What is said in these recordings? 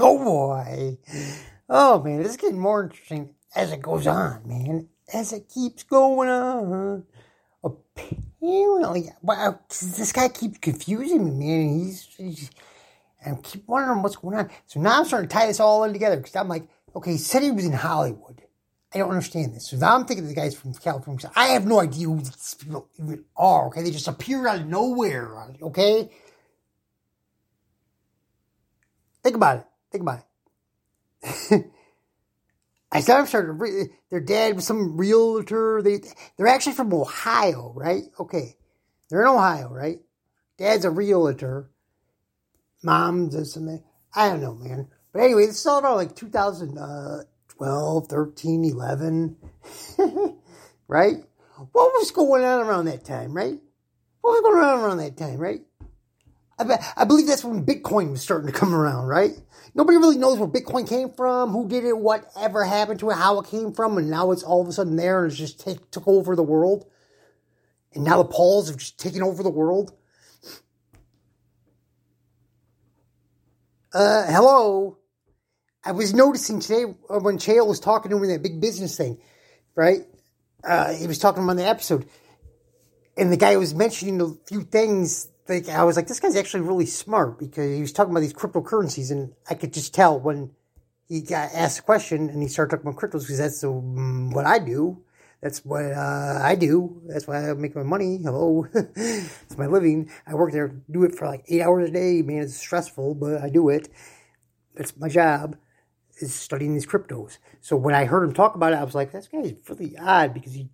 Oh boy. Oh man, this is getting more interesting as it goes on, man. As it keeps going on. Apparently, wow, this guy keeps confusing me, man. He's, he's I keep wondering what's going on. So now I'm starting to tie this all in together because I'm like, okay, he said he was in Hollywood. I don't understand this. So now I'm thinking the guy's from California. I have no idea who these people even are. Okay, they just appear out of nowhere. Okay, think about it. Think about it. I started started re- their dad was some realtor. They they're actually from Ohio, right? Okay, they're in Ohio, right? Dad's a realtor. Mom's a some I don't know, man. But anyway, this is all about like 2012, uh, 13, 11, right? What was going on around that time, right? What was going on around that time, right? I, I believe that's when Bitcoin was starting to come around, right? Nobody really knows where Bitcoin came from, who did it, whatever happened to it, how it came from, and now it's all of a sudden there and it's just took over the world. And now the Pauls have just taken over the world. Uh, hello. I was noticing today when Chael was talking to me that big business thing, right? Uh, he was talking on the episode, and the guy was mentioning a few things. Like I was like, this guy's actually really smart because he was talking about these cryptocurrencies, and I could just tell when he got asked a question and he started talking about cryptos because that's um, what I do. That's what uh, I do. That's why I make my money. Hello, it's my living. I work there, do it for like eight hours a day. Man, it's stressful, but I do it. That's my job is studying these cryptos. So when I heard him talk about it, I was like, this guy's really odd because he,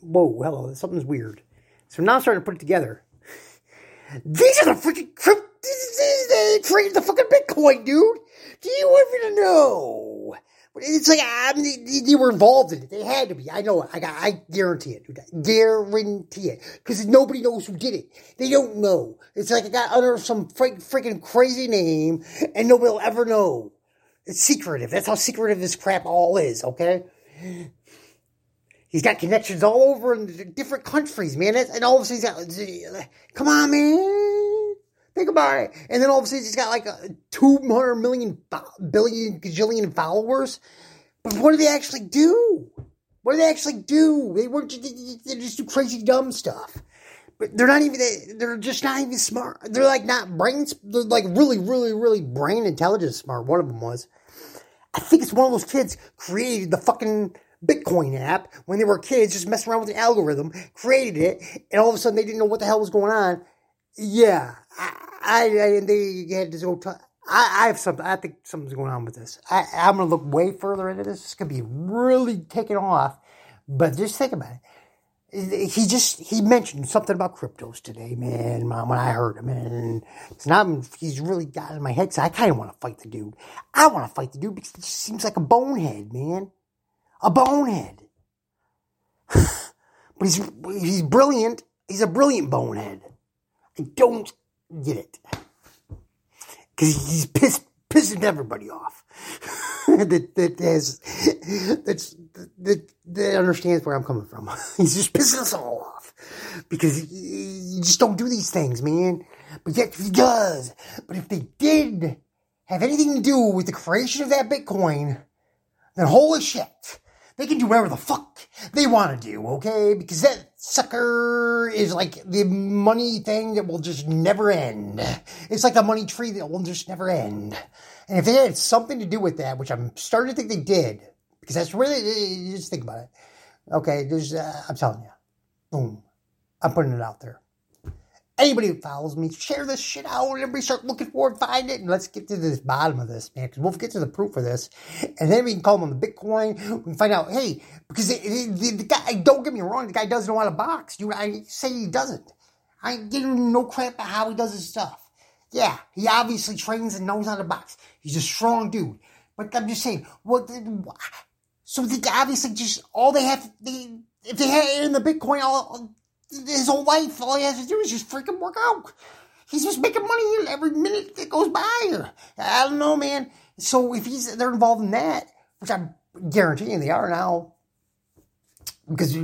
whoa, hello, something's weird. So now I'm starting to put it together. These are the freaking crypto. They created the fucking Bitcoin, dude. Do you even know? It's like I mean, they, they were involved in it. They had to be. I know. I got. I guarantee it. Dude. I guarantee it. Because nobody knows who did it. They don't know. It's like it got under some freak, freaking crazy name, and nobody will ever know. It's secretive. That's how secretive this crap all is. Okay. He's got connections all over in different countries, man. And all of a sudden, he's got. Come on, man. Think about it. And then all of a sudden, he's got like a 200 million, billion, gajillion followers. But what do they actually do? What do they actually do? They work. They just do crazy dumb stuff. But they're not even. They're just not even smart. They're like not brains. They're like really, really, really brain intelligence smart. One of them was. I think it's one of those kids created the fucking Bitcoin app when they were kids, just messing around with the algorithm, created it, and all of a sudden they didn't know what the hell was going on. Yeah, I, I, they had to go. T- I, I have something. I think something's going on with this. I, I'm going to look way further into this. It's going to be really taking off. But just think about it. He just he mentioned something about cryptos today, man. When I heard him, and it's not he's really got in my head. So I kind of want to fight the dude. I want to fight the dude because he just seems like a bonehead, man, a bonehead. but he's he's brilliant. He's a brilliant bonehead. I don't get it. because he's pissed, pissing everybody off. that that has that's that, that understands where I'm coming from. he's just pissing us all off because you just don't do these things, man. But yet he does. But if they did have anything to do with the creation of that Bitcoin, then holy shit, they can do whatever the fuck they want to do, okay? Because that sucker is like the money thing that will just never end. It's like a money tree that will just never end. And if they had something to do with that, which I'm starting to think they did, because that's really, just think about it. Okay, there's, uh, I'm telling you, boom, I'm putting it out there anybody who follows me, share this shit out everybody start looking for it, find it, and let's get to the bottom of this, man, because we'll get to the proof of this. And then we can call them on the Bitcoin. We can find out, hey, because the, the, the, guy, don't get me wrong, the guy doesn't know how to box. You, I say he doesn't. I give him no crap about how he does his stuff. Yeah, he obviously trains and knows how to box. He's a strong dude. But I'm just saying, what? So they obviously just all they have, they, if they had in the Bitcoin, all his whole life, all he has to do is just freaking work out. He's just making money every minute that goes by. I don't know, man. So if he's they're involved in that, which I'm guaranteeing they are now, because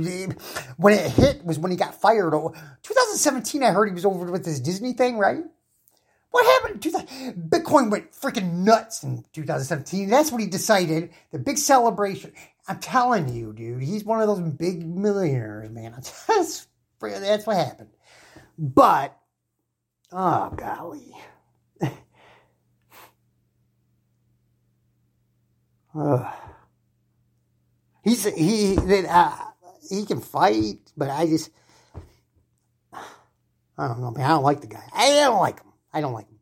when it hit was when he got fired. 2017, I heard he was over with this Disney thing, right? What happened? To that? Bitcoin went freaking nuts in 2017. That's what he decided. The big celebration. I'm telling you, dude, he's one of those big millionaires, man. That's that's what happened. But, oh, golly. uh, he's, he, that, uh, he can fight, but I just, I don't know, man. I don't like the guy. I don't like him. I don't like him.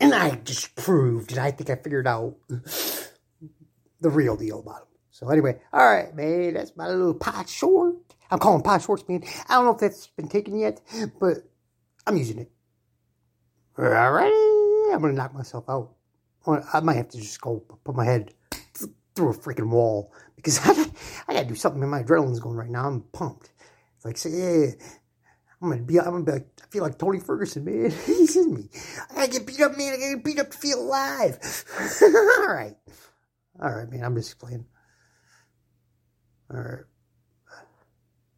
And I just proved, and I think I figured out the real deal about him. So anyway, all right, man, that's my little pot short. I'm calling Pie Schwartz, man. I don't know if that's been taken yet, but I'm using it. All right, I'm gonna knock myself out. I might have to just go put my head through a freaking wall because I, I gotta do something. My adrenaline's going right now. I'm pumped. It's like, say, yeah, I'm gonna be. I'm gonna be like, I feel like Tony Ferguson, man. He's in me. I gotta get beat up, man. I gotta get beat up to feel alive. All right, all right, man. I'm just playing. All right.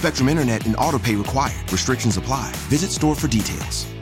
Spectrum Internet and autopay required. Restrictions apply. Visit store for details.